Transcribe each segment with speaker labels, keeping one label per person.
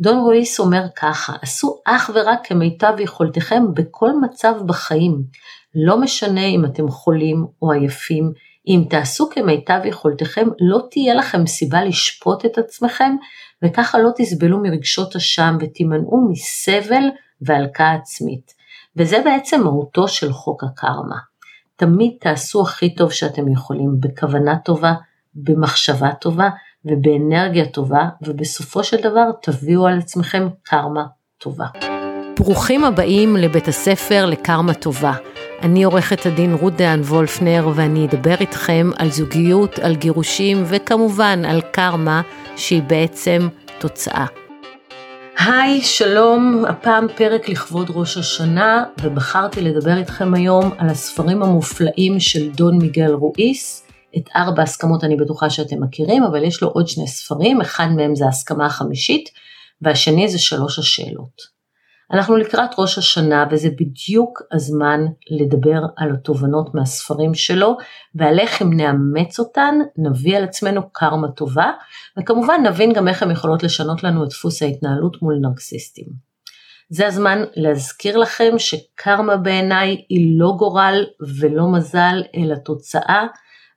Speaker 1: דון רויס אומר ככה, עשו אך ורק כמיטב יכולתכם בכל מצב בחיים. לא משנה אם אתם חולים או עייפים, אם תעשו כמיטב יכולתכם, לא תהיה לכם סיבה לשפוט את עצמכם, וככה לא תסבלו מרגשות אשם ותימנעו מסבל והלקאה עצמית. וזה בעצם מהותו של חוק הקרמה. תמיד תעשו הכי טוב שאתם יכולים, בכוונה טובה, במחשבה טובה ובאנרגיה טובה, ובסופו של דבר תביאו על עצמכם קרמה טובה.
Speaker 2: ברוכים הבאים לבית הספר לקרמה טובה. אני עורכת הדין רות דהן וולפנר ואני אדבר איתכם על זוגיות, על גירושים וכמובן על קרמה שהיא בעצם תוצאה.
Speaker 1: היי, שלום, הפעם פרק לכבוד ראש השנה ובחרתי לדבר איתכם היום על הספרים המופלאים של דון מיגל רואיס. את ארבע הסכמות אני בטוחה שאתם מכירים, אבל יש לו עוד שני ספרים, אחד מהם זה ההסכמה החמישית והשני זה שלוש השאלות. אנחנו לקראת ראש השנה וזה בדיוק הזמן לדבר על התובנות מהספרים שלו ועל איך אם נאמץ אותן נביא על עצמנו קרמה טובה וכמובן נבין גם איך הן יכולות לשנות לנו את דפוס ההתנהלות מול נרקסיסטים. זה הזמן להזכיר לכם שקרמה בעיניי היא לא גורל ולא מזל אלא תוצאה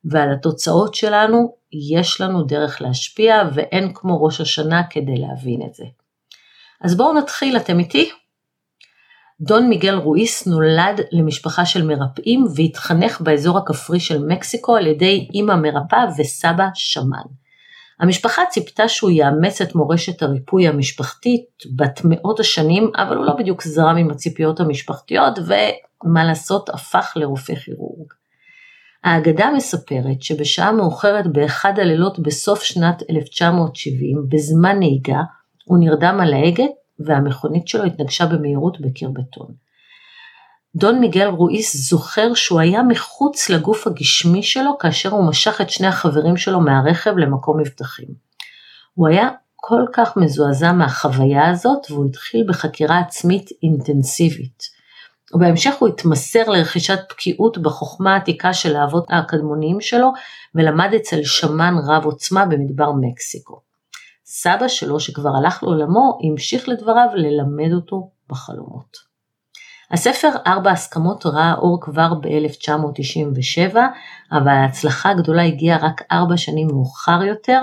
Speaker 1: ועל התוצאות שלנו יש לנו דרך להשפיע ואין כמו ראש השנה כדי להבין את זה. אז בואו נתחיל, אתם איתי? דון מיגל רואיס נולד למשפחה של מרפאים והתחנך באזור הכפרי של מקסיקו על ידי אימא מרפאה וסבא שמן. המשפחה ציפתה שהוא יאמץ את מורשת הריפוי המשפחתית בת מאות השנים, אבל הוא לא בדיוק זרם עם הציפיות המשפחתיות ומה לעשות הפך לרופא כירורג. האגדה מספרת שבשעה מאוחרת באחד הלילות בסוף שנת 1970, בזמן נהיגה, הוא נרדם על ההגה והמכונית שלו התנגשה במהירות בקיר בטון. דון מיגל רואיס זוכר שהוא היה מחוץ לגוף הגשמי שלו כאשר הוא משך את שני החברים שלו מהרכב למקום מבטחים. הוא היה כל כך מזועזע מהחוויה הזאת והוא התחיל בחקירה עצמית אינטנסיבית. ובהמשך הוא התמסר לרכישת בקיאות בחוכמה העתיקה של האבות הקדמוניים שלו ולמד אצל שמן רב עוצמה במדבר מקסיקו. סבא שלו שכבר הלך לעולמו המשיך לדבריו ללמד אותו בחלומות. הספר ארבע הסכמות ראה אור כבר ב-1997, אבל ההצלחה הגדולה הגיעה רק ארבע שנים מאוחר יותר,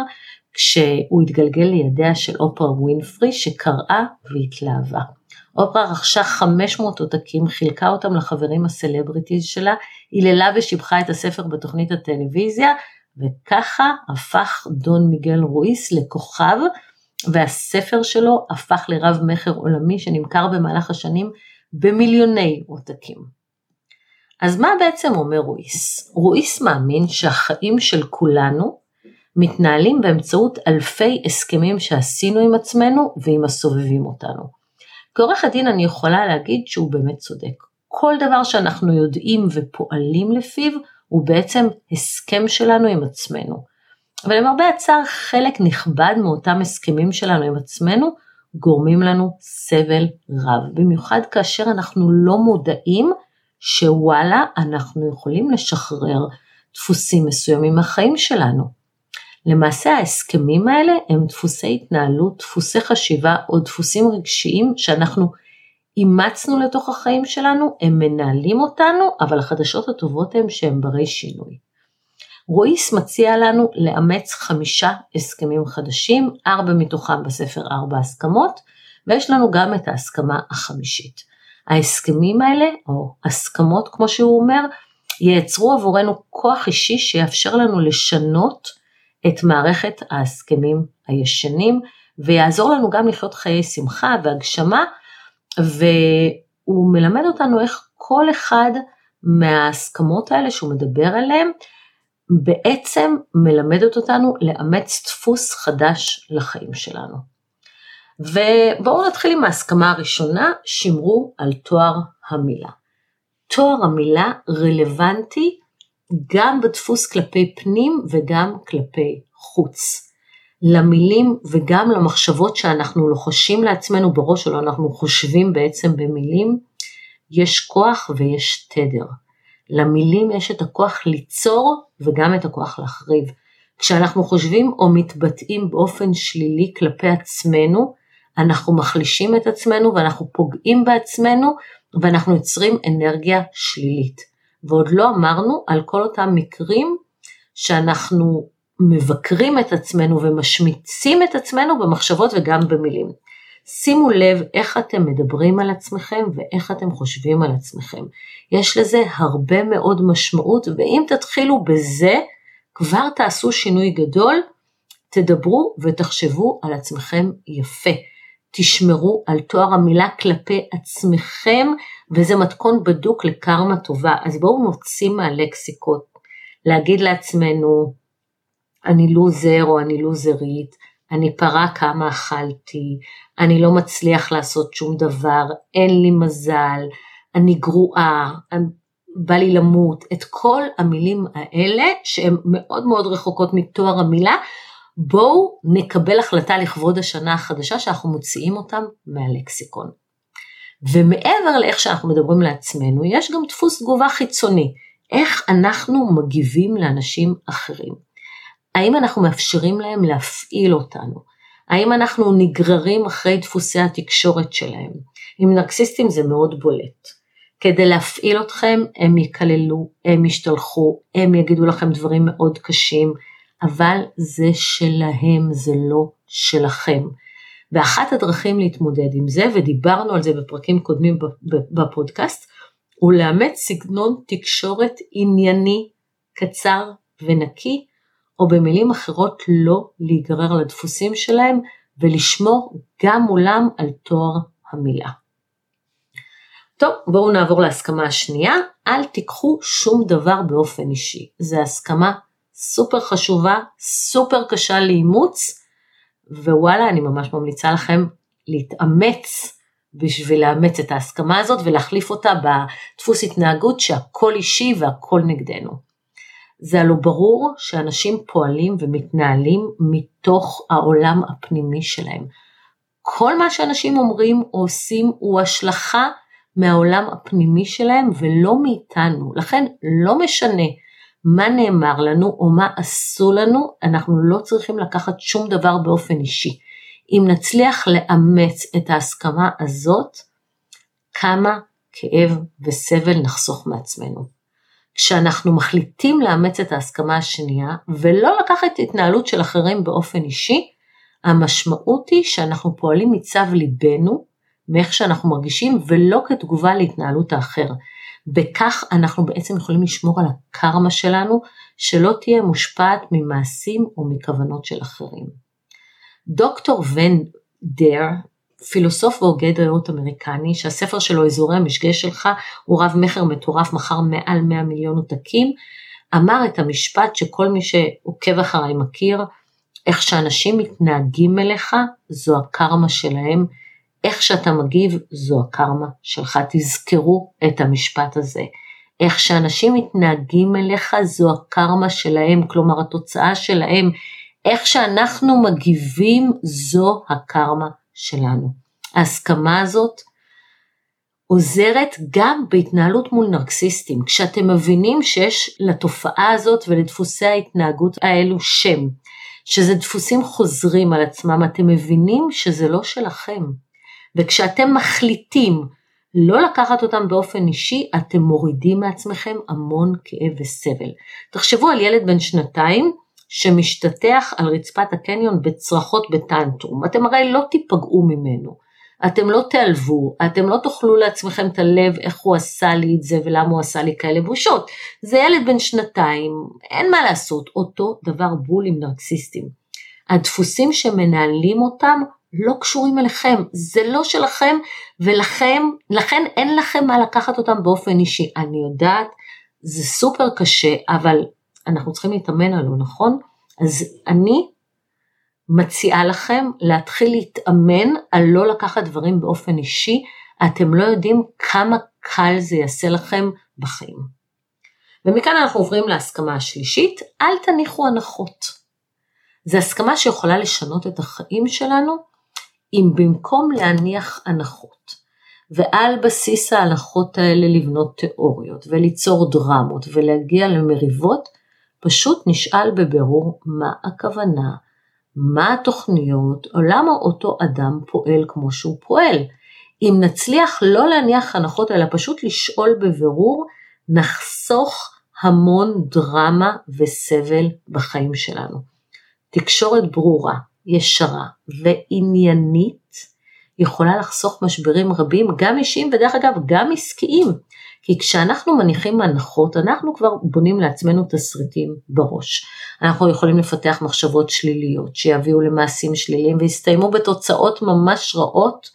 Speaker 1: כשהוא התגלגל לידיה של אופרה ווינפרי שקראה והתלהבה. אופרה רכשה 500 עותקים, חילקה אותם לחברים הסלבריטיז שלה, היללה ושיבחה את הספר בתוכנית הטלוויזיה, וככה הפך דון מיגל רואיס לכוכב, והספר שלו הפך לרב מכר עולמי שנמכר במהלך השנים במיליוני עותקים. אז מה בעצם אומר רואיס? רואיס מאמין שהחיים של כולנו מתנהלים באמצעות אלפי הסכמים שעשינו עם עצמנו ועם הסובבים אותנו. כעורכת דין אני יכולה להגיד שהוא באמת צודק. כל דבר שאנחנו יודעים ופועלים לפיו הוא בעצם הסכם שלנו עם עצמנו. אבל למרבה הצער חלק נכבד מאותם הסכמים שלנו עם עצמנו גורמים לנו סבל רב, במיוחד כאשר אנחנו לא מודעים שוואלה אנחנו יכולים לשחרר דפוסים מסוימים מהחיים שלנו. למעשה ההסכמים האלה הם דפוסי התנהלות, דפוסי חשיבה או דפוסים רגשיים שאנחנו אימצנו לתוך החיים שלנו, הם מנהלים אותנו, אבל החדשות הטובות הן שהם ברי שינוי. רואיס מציע לנו לאמץ חמישה הסכמים חדשים, ארבע מתוכם בספר ארבע הסכמות, ויש לנו גם את ההסכמה החמישית. ההסכמים האלה, או הסכמות כמו שהוא אומר, ייצרו עבורנו כוח אישי שיאפשר לנו לשנות את מערכת ההסכמים הישנים, ויעזור לנו גם לחיות חיי שמחה והגשמה, והוא מלמד אותנו איך כל אחד מההסכמות האלה שהוא מדבר עליהן, בעצם מלמדת אותנו לאמץ דפוס חדש לחיים שלנו. ובואו נתחיל עם ההסכמה הראשונה, שמרו על תואר המילה. תואר המילה רלוונטי גם בדפוס כלפי פנים וגם כלפי חוץ. למילים וגם למחשבות שאנחנו לוחשים לעצמנו בראש, או אנחנו חושבים בעצם במילים, יש כוח ויש תדר. למילים יש את הכוח ליצור וגם את הכוח להחריב. כשאנחנו חושבים או מתבטאים באופן שלילי כלפי עצמנו, אנחנו מחלישים את עצמנו ואנחנו פוגעים בעצמנו ואנחנו יוצרים אנרגיה שלילית. ועוד לא אמרנו על כל אותם מקרים שאנחנו מבקרים את עצמנו ומשמיצים את עצמנו במחשבות וגם במילים. שימו לב איך אתם מדברים על עצמכם ואיך אתם חושבים על עצמכם. יש לזה הרבה מאוד משמעות ואם תתחילו בזה כבר תעשו שינוי גדול, תדברו ותחשבו על עצמכם יפה. תשמרו על תואר המילה כלפי עצמכם וזה מתכון בדוק לקרמה טובה. אז בואו נוציא מהלקסיקות להגיד לעצמנו אני לוזר או אני לוזרית, אני פרה כמה אכלתי, אני לא מצליח לעשות שום דבר, אין לי מזל, אני גרועה, בא לי למות, את כל המילים האלה שהן מאוד מאוד רחוקות מתואר המילה, בואו נקבל החלטה לכבוד השנה החדשה שאנחנו מוציאים אותם מהלקסיקון. ומעבר לאיך שאנחנו מדברים לעצמנו, יש גם דפוס תגובה חיצוני, איך אנחנו מגיבים לאנשים אחרים. האם אנחנו מאפשרים להם להפעיל אותנו? האם אנחנו נגררים אחרי דפוסי התקשורת שלהם? עם נרקסיסטים זה מאוד בולט. כדי להפעיל אתכם הם יקללו, הם ישתלחו, הם יגידו לכם דברים מאוד קשים, אבל זה שלהם, זה לא שלכם. ואחת הדרכים להתמודד עם זה, ודיברנו על זה בפרקים קודמים בפודקאסט, הוא לאמץ סגנון תקשורת ענייני, קצר ונקי, או במילים אחרות לא להיגרר לדפוסים שלהם ולשמור גם מולם על תואר המילה. טוב, בואו נעבור להסכמה השנייה, אל תיקחו שום דבר באופן אישי. זו הסכמה סופר חשובה, סופר קשה לאימוץ, ווואלה, אני ממש ממליצה לכם להתאמץ בשביל לאמץ את ההסכמה הזאת ולהחליף אותה בדפוס התנהגות שהכל אישי והכל נגדנו. זה הלא ברור שאנשים פועלים ומתנהלים מתוך העולם הפנימי שלהם. כל מה שאנשים אומרים או עושים הוא השלכה מהעולם הפנימי שלהם ולא מאיתנו. לכן לא משנה מה נאמר לנו או מה עשו לנו, אנחנו לא צריכים לקחת שום דבר באופן אישי. אם נצליח לאמץ את ההסכמה הזאת, כמה כאב וסבל נחסוך מעצמנו. כשאנחנו מחליטים לאמץ את ההסכמה השנייה ולא לקחת התנהלות של אחרים באופן אישי, המשמעות היא שאנחנו פועלים מצו ליבנו, מאיך שאנחנו מרגישים, ולא כתגובה להתנהלות האחר. בכך אנחנו בעצם יכולים לשמור על הקרמה שלנו, שלא תהיה מושפעת ממעשים או מכוונות של אחרים. דוקטור ון דר, פילוסוף והוגה דעות אמריקני, שהספר שלו אזורי המשגה שלך הוא רב מכר מטורף, מכר מעל 100 מיליון עותקים, אמר את המשפט שכל מי שעוקב אחריי מכיר, איך שאנשים מתנהגים אליך זו הקרמה שלהם, איך שאתה מגיב זו הקרמה שלך, תזכרו את המשפט הזה. איך שאנשים מתנהגים אליך זו הקרמה שלהם, כלומר התוצאה שלהם, איך שאנחנו מגיבים זו הקרמה שלנו. ההסכמה הזאת עוזרת גם בהתנהלות מול נרקסיסטים, כשאתם מבינים שיש לתופעה הזאת ולדפוסי ההתנהגות האלו שם, שזה דפוסים חוזרים על עצמם, אתם מבינים שזה לא שלכם. וכשאתם מחליטים לא לקחת אותם באופן אישי, אתם מורידים מעצמכם המון כאב וסבל. תחשבו על ילד בן שנתיים שמשתטח על רצפת הקניון בצרחות בטנטרום, אתם הרי לא תיפגעו ממנו. אתם לא תיעלבו, אתם לא תאכלו לעצמכם את הלב איך הוא עשה לי את זה ולמה הוא עשה לי כאלה בושות. זה ילד בן שנתיים, אין מה לעשות, אותו דבר בול עם נרקסיסטים. הדפוסים שמנהלים אותם לא קשורים אליכם, זה לא שלכם ולכם, לכן אין לכם מה לקחת אותם באופן אישי. אני יודעת, זה סופר קשה, אבל אנחנו צריכים להתאמן עלו, נכון? אז אני מציעה לכם להתחיל להתאמן על לא לקחת דברים באופן אישי, אתם לא יודעים כמה קל זה יעשה לכם בחיים. ומכאן אנחנו עוברים להסכמה השלישית, אל תניחו הנחות. זו הסכמה שיכולה לשנות את החיים שלנו, אם במקום להניח הנחות, ועל בסיס ההנחות האלה לבנות תיאוריות, וליצור דרמות, ולהגיע למריבות, פשוט נשאל בבירור מה הכוונה, מה התוכניות, או למה אותו אדם פועל כמו שהוא פועל. אם נצליח לא להניח הנחות אלא פשוט לשאול בבירור, נחסוך המון דרמה וסבל בחיים שלנו. תקשורת ברורה, ישרה ועניינית יכולה לחסוך משברים רבים, גם אישיים ודרך אגב גם עסקיים. כי כשאנחנו מניחים הנחות, אנחנו כבר בונים לעצמנו תסריטים בראש. אנחנו יכולים לפתח מחשבות שליליות שיביאו למעשים שליליים ויסתיימו בתוצאות ממש רעות,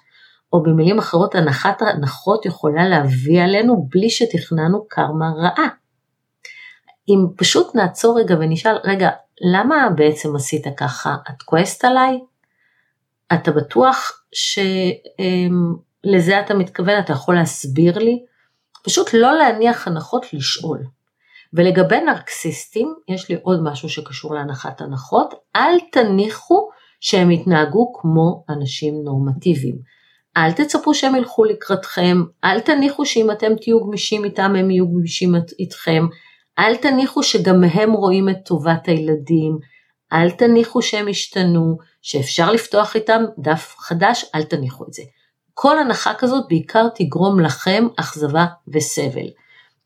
Speaker 1: או במילים אחרות, הנחת ההנחות יכולה להביא עלינו בלי שתכננו קרמה רעה. אם פשוט נעצור רגע ונשאל, רגע, למה בעצם עשית ככה? את כועסת עליי? אתה בטוח שלזה אתה מתכוון? אתה יכול להסביר לי? פשוט לא להניח הנחות, לשאול. ולגבי נרקסיסטים, יש לי עוד משהו שקשור להנחת הנחות, אל תניחו שהם יתנהגו כמו אנשים נורמטיביים. אל תצפו שהם ילכו לקראתכם, אל תניחו שאם אתם תהיו גמישים איתם הם יהיו גמישים איתכם, אל תניחו שגם הם רואים את טובת הילדים, אל תניחו שהם ישתנו, שאפשר לפתוח איתם דף חדש, אל תניחו את זה. כל הנחה כזאת בעיקר תגרום לכם אכזבה וסבל.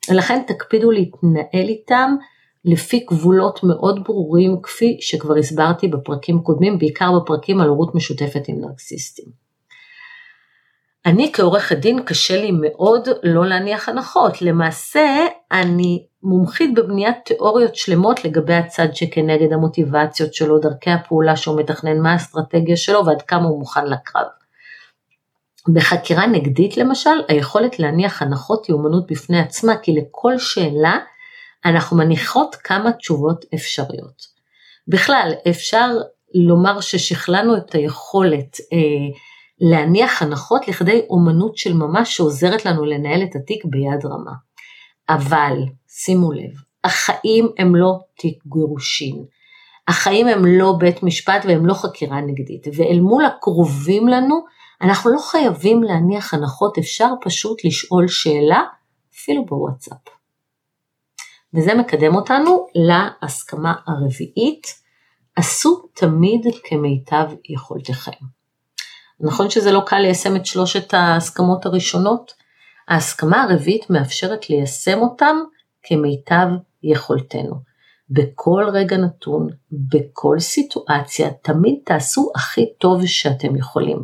Speaker 1: ולכן תקפידו להתנהל איתם לפי גבולות מאוד ברורים, כפי שכבר הסברתי בפרקים קודמים, בעיקר בפרקים על הורות משותפת עם נרקסיסטים. אני כעורכת דין קשה לי מאוד לא להניח הנחות, למעשה אני מומחית בבניית תיאוריות שלמות לגבי הצד שכנגד המוטיבציות שלו, דרכי הפעולה שהוא מתכנן, מה האסטרטגיה שלו ועד כמה הוא מוכן לקרב. בחקירה נגדית למשל, היכולת להניח הנחות היא אומנות בפני עצמה, כי לכל שאלה אנחנו מניחות כמה תשובות אפשריות. בכלל, אפשר לומר ששכללנו את היכולת אה, להניח הנחות לכדי אומנות של ממש שעוזרת לנו לנהל את התיק ביד רמה. אבל, שימו לב, החיים הם לא תיק גירושין. החיים הם לא בית משפט והם לא חקירה נגדית, ואל מול הקרובים לנו, אנחנו לא חייבים להניח הנחות, אפשר פשוט לשאול שאלה, אפילו בוואטסאפ. וזה מקדם אותנו להסכמה הרביעית, עשו תמיד כמיטב יכולתכם. נכון שזה לא קל ליישם את שלושת ההסכמות הראשונות? ההסכמה הרביעית מאפשרת ליישם אותם כמיטב יכולתנו. בכל רגע נתון, בכל סיטואציה, תמיד תעשו הכי טוב שאתם יכולים.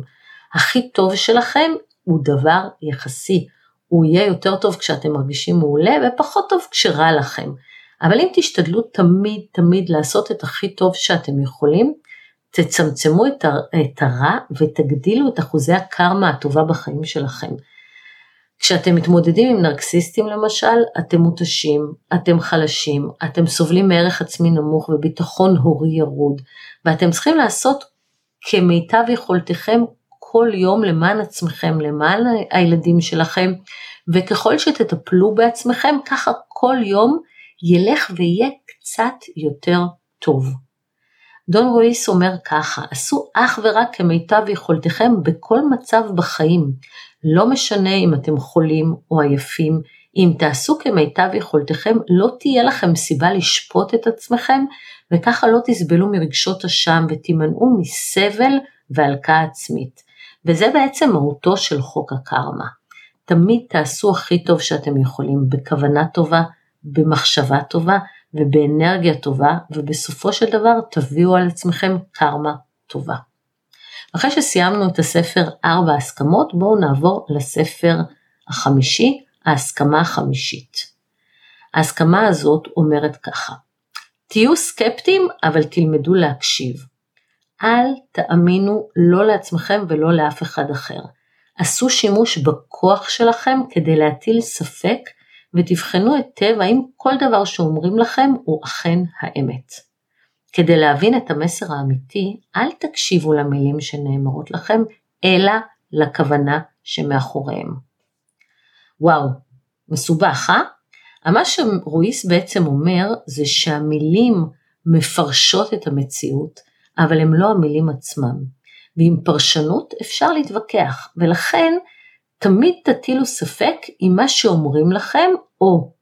Speaker 1: הכי טוב שלכם הוא דבר יחסי. הוא יהיה יותר טוב כשאתם מרגישים מעולה ופחות טוב כשרע לכם. אבל אם תשתדלו תמיד תמיד לעשות את הכי טוב שאתם יכולים, תצמצמו את הרע ותגדילו את אחוזי הקרמה הטובה בחיים שלכם. כשאתם מתמודדים עם נרקסיסטים למשל, אתם מותשים, אתם חלשים, אתם סובלים מערך עצמי נמוך וביטחון הורי ירוד, ואתם צריכים לעשות כמיטב יכולתכם כל יום למען עצמכם, למען הילדים שלכם, וככל שתטפלו בעצמכם, ככה כל יום ילך ויהיה קצת יותר טוב. דון רויס אומר ככה, עשו אך ורק כמיטב יכולתכם בכל מצב בחיים, לא משנה אם אתם חולים או עייפים, אם תעשו כמיטב יכולתכם לא תהיה לכם סיבה לשפוט את עצמכם וככה לא תסבלו מרגשות אשם ותימנעו מסבל והלקאה עצמית. וזה בעצם מהותו של חוק הקרמה. תמיד תעשו הכי טוב שאתם יכולים, בכוונה טובה, במחשבה טובה ובאנרגיה טובה, ובסופו של דבר תביאו על עצמכם קרמה טובה. אחרי שסיימנו את הספר ארבע הסכמות, בואו נעבור לספר החמישי, ההסכמה החמישית. ההסכמה הזאת אומרת ככה, תהיו סקפטיים אבל תלמדו להקשיב. אל תאמינו לא לעצמכם ולא לאף אחד אחר. עשו שימוש בכוח שלכם כדי להטיל ספק ותבחנו היטב האם כל דבר שאומרים לכם הוא אכן האמת. כדי להבין את המסר האמיתי, אל תקשיבו למילים שנאמרות לכם, אלא לכוונה שמאחוריהם. וואו, מסובך, אה? מה שרואיס בעצם אומר זה שהמילים מפרשות את המציאות, אבל הם לא המילים עצמם. ועם פרשנות אפשר להתווכח, ולכן תמיד תטילו ספק אם מה שאומרים לכם, או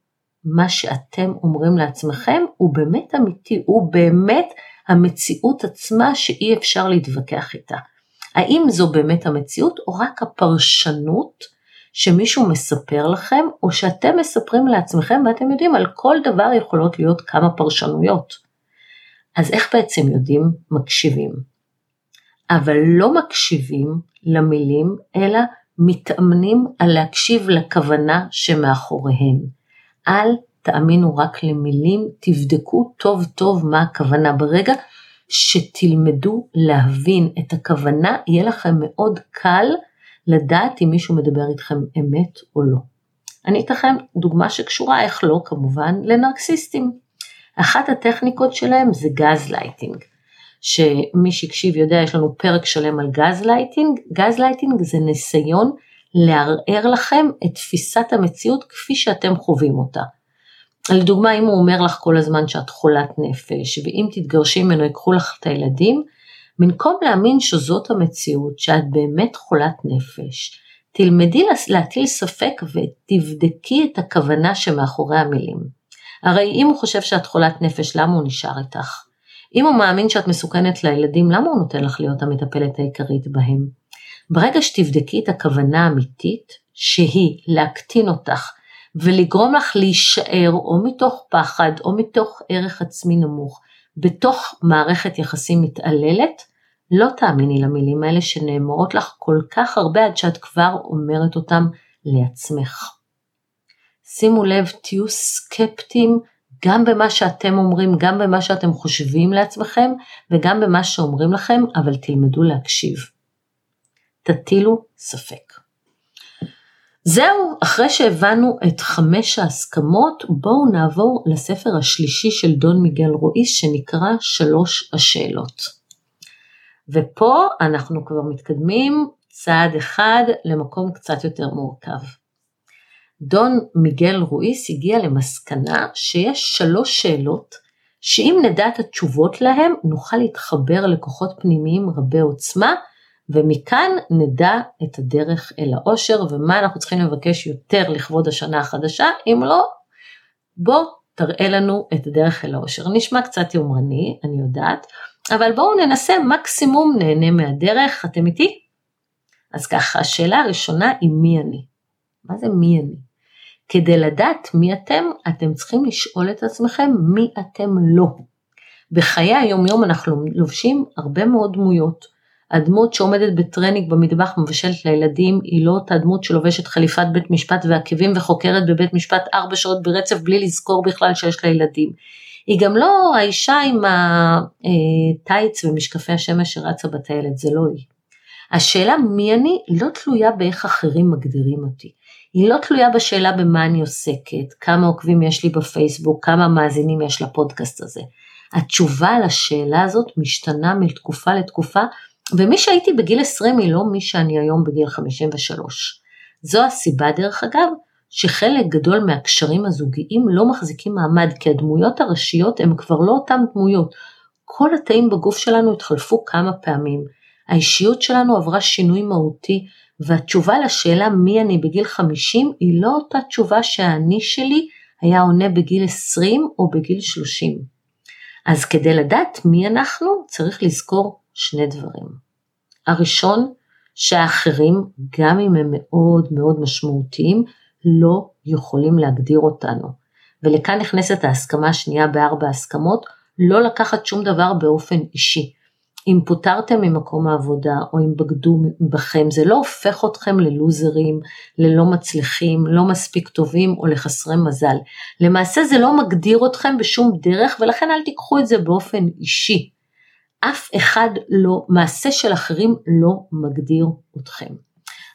Speaker 1: מה שאתם אומרים לעצמכם, הוא באמת אמיתי, הוא באמת המציאות עצמה שאי אפשר להתווכח איתה. האם זו באמת המציאות או רק הפרשנות שמישהו מספר לכם או שאתם מספרים לעצמכם ואתם יודעים על כל דבר יכולות להיות כמה פרשנויות. אז איך בעצם יודעים? מקשיבים. אבל לא מקשיבים למילים אלא מתאמנים על להקשיב לכוונה שמאחוריהן. אל תאמינו רק למילים, תבדקו טוב טוב מה הכוונה. ברגע שתלמדו להבין את הכוונה, יהיה לכם מאוד קל לדעת אם מישהו מדבר איתכם אמת או לא. אני אתן לכם דוגמה שקשורה, איך לא כמובן, לנרקסיסטים. אחת הטכניקות שלהם זה גז לייטינג. שמי שהקשיב יודע, יש לנו פרק שלם על gaslighting. gaslighting זה ניסיון לערער לכם את תפיסת המציאות כפי שאתם חווים אותה. לדוגמה, אם הוא אומר לך כל הזמן שאת חולת נפש, ואם תתגרשי ממנו ייקחו לך את הילדים, במקום להאמין שזאת המציאות, שאת באמת חולת נפש, תלמדי להטיל ספק ותבדקי את הכוונה שמאחורי המילים. הרי אם הוא חושב שאת חולת נפש, למה הוא נשאר איתך? אם הוא מאמין שאת מסוכנת לילדים, למה הוא נותן לך להיות המטפלת העיקרית בהם? ברגע שתבדקי את הכוונה האמיתית, שהיא להקטין אותך ולגרום לך להישאר או מתוך פחד או מתוך ערך עצמי נמוך בתוך מערכת יחסים מתעללת, לא תאמיני למילים האלה שנאמרות לך כל כך הרבה עד שאת כבר אומרת אותם לעצמך. שימו לב, תהיו סקפטיים גם במה שאתם אומרים, גם במה שאתם חושבים לעצמכם וגם במה שאומרים לכם, אבל תלמדו להקשיב. תטילו ספק. זהו, אחרי שהבנו את חמש ההסכמות, בואו נעבור לספר השלישי של דון מיגל רואיס שנקרא שלוש השאלות. ופה אנחנו כבר מתקדמים צעד אחד למקום קצת יותר מורכב. דון מיגל רואיס הגיע למסקנה שיש שלוש שאלות שאם נדע את התשובות להם נוכל להתחבר לכוחות פנימיים רבי עוצמה ומכאן נדע את הדרך אל העושר ומה אנחנו צריכים לבקש יותר לכבוד השנה החדשה, אם לא, בוא תראה לנו את הדרך אל העושר. נשמע קצת יומרני, אני יודעת, אבל בואו ננסה מקסימום נהנה מהדרך, אתם איתי? אז ככה, השאלה הראשונה היא מי אני? מה זה מי אני? כדי לדעת מי אתם, אתם צריכים לשאול את עצמכם מי אתם לא. בחיי היום יום אנחנו לובשים הרבה מאוד דמויות. הדמות שעומדת בטרנינג במטבח מבשלת לילדים היא לא אותה דמות שלובשת חליפת בית משפט ועקבים וחוקרת בבית משפט ארבע שעות ברצף בלי לזכור בכלל שיש לה ילדים. היא גם לא האישה עם הטייץ ומשקפי השמש שרצה בטיילת, זה לא היא. השאלה מי אני לא תלויה באיך אחרים מגדירים אותי. היא לא תלויה בשאלה במה אני עוסקת, כמה עוקבים יש לי בפייסבוק, כמה מאזינים יש לפודקאסט הזה. התשובה לשאלה הזאת משתנה מתקופה לתקופה ומי שהייתי בגיל 20 היא לא מי שאני היום בגיל 53. זו הסיבה דרך אגב שחלק גדול מהקשרים הזוגיים לא מחזיקים מעמד כי הדמויות הראשיות הן כבר לא אותן דמויות. כל התאים בגוף שלנו התחלפו כמה פעמים. האישיות שלנו עברה שינוי מהותי והתשובה לשאלה מי אני בגיל 50 היא לא אותה תשובה שהאני שלי היה עונה בגיל 20 או בגיל 30. אז כדי לדעת מי אנחנו צריך לזכור שני דברים. הראשון, שהאחרים, גם אם הם מאוד מאוד משמעותיים, לא יכולים להגדיר אותנו. ולכאן נכנסת ההסכמה השנייה בארבע הסכמות, לא לקחת שום דבר באופן אישי. אם פוטרתם ממקום העבודה או אם בגדו בכם, זה לא הופך אתכם ללוזרים, ללא מצליחים, לא מספיק טובים או לחסרי מזל. למעשה זה לא מגדיר אתכם בשום דרך ולכן אל תיקחו את זה באופן אישי. אף אחד לא, מעשה של אחרים לא מגדיר אתכם.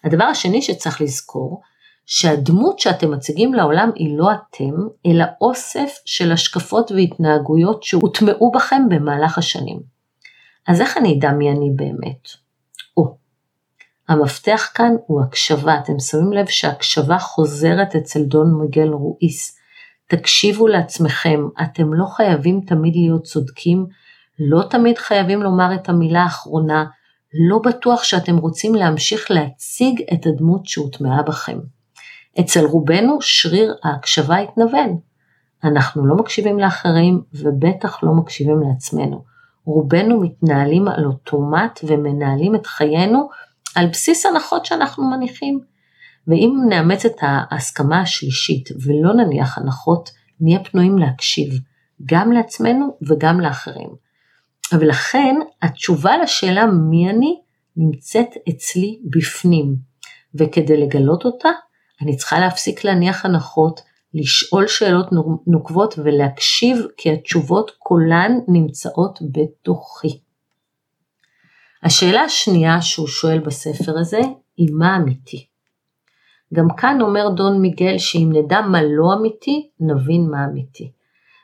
Speaker 1: הדבר השני שצריך לזכור, שהדמות שאתם מציגים לעולם היא לא אתם, אלא אוסף של השקפות והתנהגויות שהוטמעו בכם במהלך השנים. אז איך אני אדע מי אני באמת? או, המפתח כאן הוא הקשבה, אתם שמים לב שהקשבה חוזרת אצל דון מיגל רואיס. תקשיבו לעצמכם, אתם לא חייבים תמיד להיות צודקים, לא תמיד חייבים לומר את המילה האחרונה, לא בטוח שאתם רוצים להמשיך להציג את הדמות שהוטמעה בכם. אצל רובנו שריר ההקשבה התנוון. אנחנו לא מקשיבים לאחרים ובטח לא מקשיבים לעצמנו. רובנו מתנהלים על אוטומט ומנהלים את חיינו על בסיס הנחות שאנחנו מניחים. ואם נאמץ את ההסכמה השלישית ולא נניח הנחות, נהיה פנויים להקשיב, גם לעצמנו וגם לאחרים. ולכן התשובה לשאלה מי אני נמצאת אצלי בפנים, וכדי לגלות אותה אני צריכה להפסיק להניח הנחות, לשאול שאלות נוקבות ולהקשיב כי התשובות כולן נמצאות בתוכי. השאלה השנייה שהוא שואל בספר הזה היא מה אמיתי. גם כאן אומר דון מיגל שאם נדע מה לא אמיתי, נבין מה אמיתי.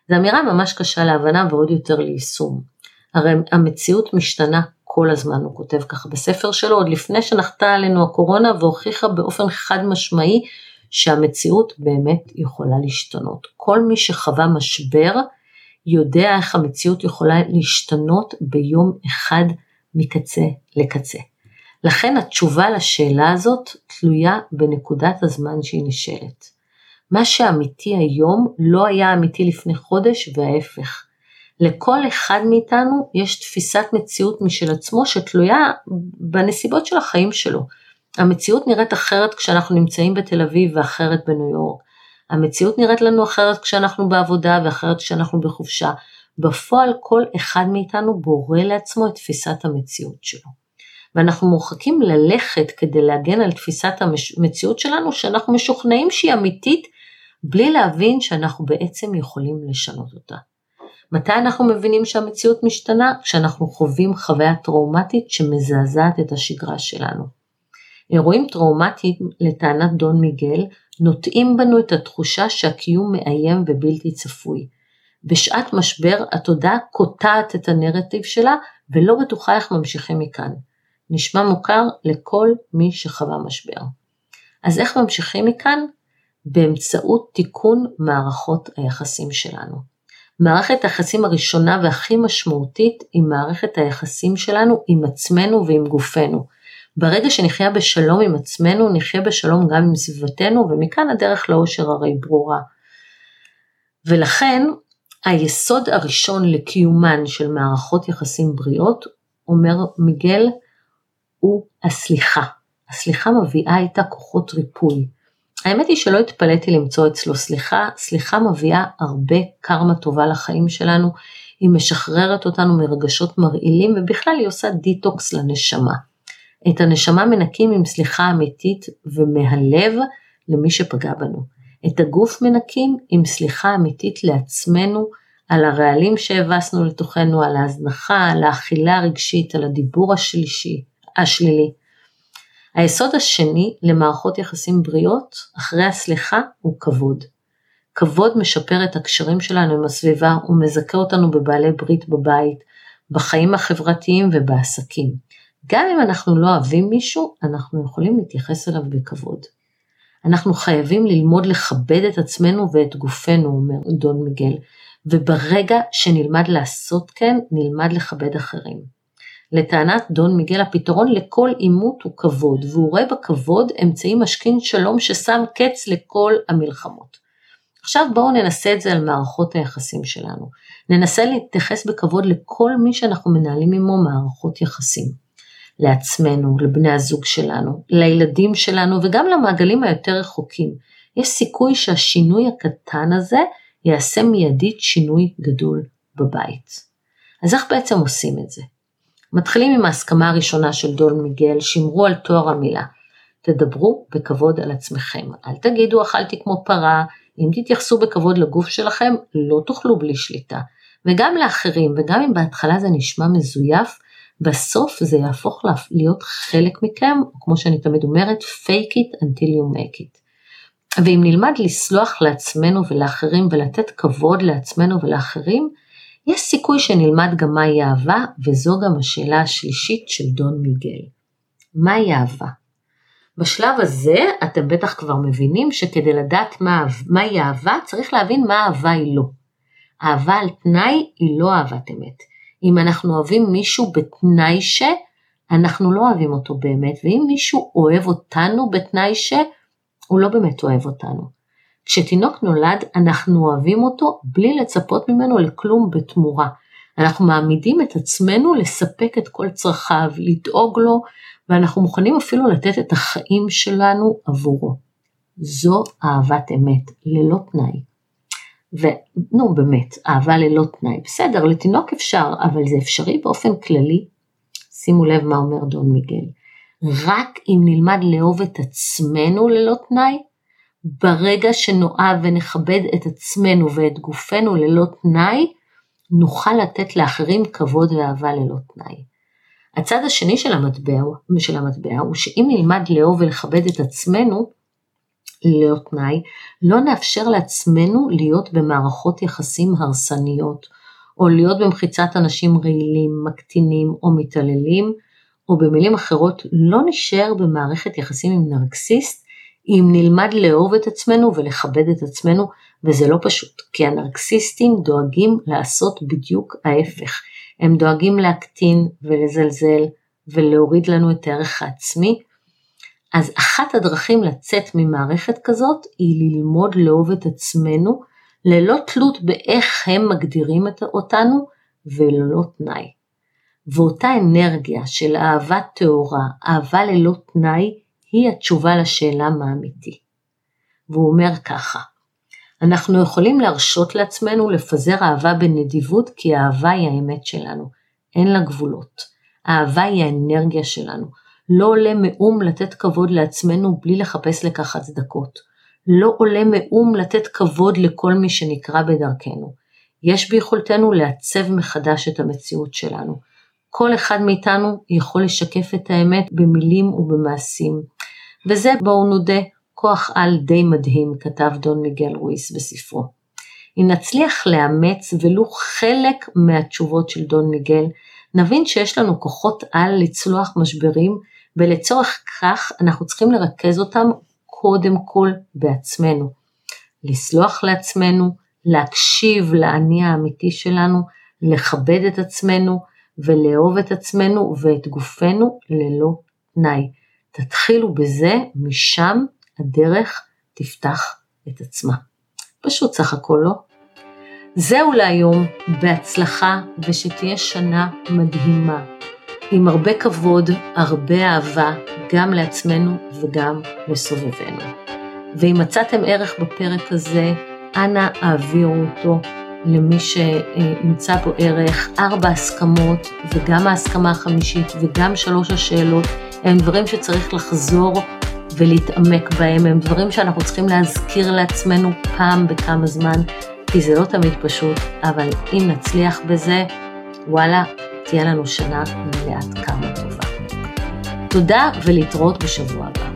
Speaker 1: זו אמירה ממש קשה להבנה ועוד יותר ליישום. הרי המציאות משתנה כל הזמן, הוא כותב ככה בספר שלו, עוד לפני שנחתה עלינו הקורונה והוכיחה באופן חד משמעי שהמציאות באמת יכולה להשתנות. כל מי שחווה משבר יודע איך המציאות יכולה להשתנות ביום אחד מקצה לקצה. לכן התשובה לשאלה הזאת תלויה בנקודת הזמן שהיא נשאלת. מה שאמיתי היום לא היה אמיתי לפני חודש וההפך. לכל אחד מאיתנו יש תפיסת מציאות משל עצמו שתלויה בנסיבות של החיים שלו. המציאות נראית אחרת כשאנחנו נמצאים בתל אביב ואחרת בניו יורק. המציאות נראית לנו אחרת כשאנחנו בעבודה ואחרת כשאנחנו בחופשה. בפועל כל אחד מאיתנו בורא לעצמו את תפיסת המציאות שלו. ואנחנו מורחקים ללכת כדי להגן על תפיסת המציאות שלנו שאנחנו משוכנעים שהיא אמיתית בלי להבין שאנחנו בעצם יכולים לשנות אותה. מתי אנחנו מבינים שהמציאות משתנה? כשאנחנו חווים חוויה טראומטית שמזעזעת את השגרה שלנו. אירועים טראומטיים, לטענת דון מיגל, נוטעים בנו את התחושה שהקיום מאיים ובלתי צפוי. בשעת משבר התודעה קוטעת את הנרטיב שלה ולא בטוחה איך ממשיכים מכאן. נשמע מוכר לכל מי שחווה משבר. אז איך ממשיכים מכאן? באמצעות תיקון מערכות היחסים שלנו. מערכת היחסים הראשונה והכי משמעותית היא מערכת היחסים שלנו עם עצמנו ועם גופנו. ברגע שנחיה בשלום עם עצמנו, נחיה בשלום גם עם סביבתנו, ומכאן הדרך לאושר הרי ברורה. ולכן, היסוד הראשון לקיומן של מערכות יחסים בריאות, אומר מיגל, הוא הסליחה. הסליחה מביאה איתה כוחות ריפוי. האמת היא שלא התפלאתי למצוא אצלו סליחה, סליחה מביאה הרבה קרמה טובה לחיים שלנו, היא משחררת אותנו מרגשות מרעילים ובכלל היא עושה דיטוקס לנשמה. את הנשמה מנקים עם סליחה אמיתית ומהלב למי שפגע בנו. את הגוף מנקים עם סליחה אמיתית לעצמנו על הרעלים שהבסנו לתוכנו, על ההזנחה, על האכילה הרגשית, על הדיבור השלישי, השלילי. היסוד השני למערכות יחסים בריאות, אחרי הסליחה, הוא כבוד. כבוד משפר את הקשרים שלנו עם הסביבה ומזכה אותנו בבעלי ברית בבית, בחיים החברתיים ובעסקים. גם אם אנחנו לא אוהבים מישהו, אנחנו יכולים להתייחס אליו בכבוד. אנחנו חייבים ללמוד לכבד את עצמנו ואת גופנו, אומר דון מיגל, וברגע שנלמד לעשות כן, נלמד לכבד אחרים. לטענת דון מיגל הפתרון לכל עימות הוא כבוד, והוא רואה בכבוד אמצעי משכין שלום ששם קץ לכל המלחמות. עכשיו בואו ננסה את זה על מערכות היחסים שלנו. ננסה להתייחס בכבוד לכל מי שאנחנו מנהלים עמו מערכות יחסים. לעצמנו, לבני הזוג שלנו, לילדים שלנו וגם למעגלים היותר רחוקים. יש סיכוי שהשינוי הקטן הזה יעשה מיידית שינוי גדול בבית. אז איך בעצם עושים את זה? מתחילים עם ההסכמה הראשונה של דון מיגל, שמרו על תואר המילה. תדברו בכבוד על עצמכם. אל תגידו אכלתי כמו פרה, אם תתייחסו בכבוד לגוף שלכם, לא תאכלו בלי שליטה. וגם לאחרים, וגם אם בהתחלה זה נשמע מזויף, בסוף זה יהפוך להיות חלק מכם, או כמו שאני תמיד אומרת, fake it until you make it. ואם נלמד לסלוח לעצמנו ולאחרים ולתת כבוד לעצמנו ולאחרים, יש סיכוי שנלמד גם מהי אהבה, וזו גם השאלה השלישית של דון מיגל. מהי אהבה? בשלב הזה אתם בטח כבר מבינים שכדי לדעת מה, מהי אהבה, צריך להבין מה אהבה היא לא. אהבה על תנאי היא לא אהבת אמת. אם אנחנו אוהבים מישהו בתנאי ש, אנחנו לא אוהבים אותו באמת, ואם מישהו אוהב אותנו בתנאי ש, הוא לא באמת אוהב אותנו. כשתינוק נולד אנחנו אוהבים אותו בלי לצפות ממנו לכלום בתמורה. אנחנו מעמידים את עצמנו לספק את כל צרכיו, לדאוג לו, ואנחנו מוכנים אפילו לתת את החיים שלנו עבורו. זו אהבת אמת, ללא תנאי. ונו באמת, אהבה ללא תנאי. בסדר, לתינוק אפשר, אבל זה אפשרי באופן כללי. שימו לב מה אומר דון מיגל. רק אם נלמד לאהוב את עצמנו ללא תנאי, ברגע שנאהב ונכבד את עצמנו ואת גופנו ללא תנאי, נוכל לתת לאחרים כבוד ואהבה ללא תנאי. הצד השני של המטבע, של המטבע הוא שאם נלמד לאהוב ולכבד את עצמנו, ללא תנאי, לא נאפשר לעצמנו להיות במערכות יחסים הרסניות, או להיות במחיצת אנשים רעילים, מקטינים או מתעללים, או במילים אחרות, לא נשאר במערכת יחסים עם נרקסיסט אם נלמד לאהוב את עצמנו ולכבד את עצמנו, וזה לא פשוט, כי הנרקסיסטים דואגים לעשות בדיוק ההפך. הם דואגים להקטין ולזלזל ולהוריד לנו את הערך העצמי. אז אחת הדרכים לצאת ממערכת כזאת היא ללמוד לאהוב את עצמנו, ללא תלות באיך הם מגדירים אותנו וללא תנאי. ואותה אנרגיה של אהבה טהורה, אהבה ללא תנאי, היא התשובה לשאלה מה אמיתי. והוא אומר ככה, אנחנו יכולים להרשות לעצמנו לפזר אהבה בנדיבות כי האהבה היא האמת שלנו, אין לה גבולות. האהבה היא האנרגיה שלנו. לא עולה מאום לתת כבוד לעצמנו בלי לחפש לכך הצדקות. לא עולה מאום לתת כבוד לכל מי שנקרא בדרכנו. יש ביכולתנו לעצב מחדש את המציאות שלנו. כל אחד מאיתנו יכול לשקף את האמת במילים ובמעשים. וזה, בואו נודה, כוח על די מדהים, כתב דון מיגל רויס בספרו. אם נצליח לאמץ ולו חלק מהתשובות של דון מיגל, נבין שיש לנו כוחות על לצלוח משברים, ולצורך כך אנחנו צריכים לרכז אותם קודם כל בעצמנו. לסלוח לעצמנו, להקשיב לאני האמיתי שלנו, לכבד את עצמנו ולאהוב את עצמנו ואת גופנו ללא תנאי. תתחילו בזה, משם הדרך תפתח את עצמה. פשוט סך הכל לא. זהו להיום, בהצלחה ושתהיה שנה מדהימה, עם הרבה כבוד, הרבה אהבה, גם לעצמנו וגם לסובבינו. ואם מצאתם ערך בפרק הזה, אנא העבירו אותו למי שימצא בו ערך. ארבע הסכמות וגם ההסכמה החמישית וגם שלוש השאלות הם דברים שצריך לחזור ולהתעמק בהם, הם דברים שאנחנו צריכים להזכיר לעצמנו פעם בכמה זמן, כי זה לא תמיד פשוט, אבל אם נצליח בזה, וואלה, תהיה לנו שנה מלאת כמה טובה. תודה ולהתראות בשבוע הבא.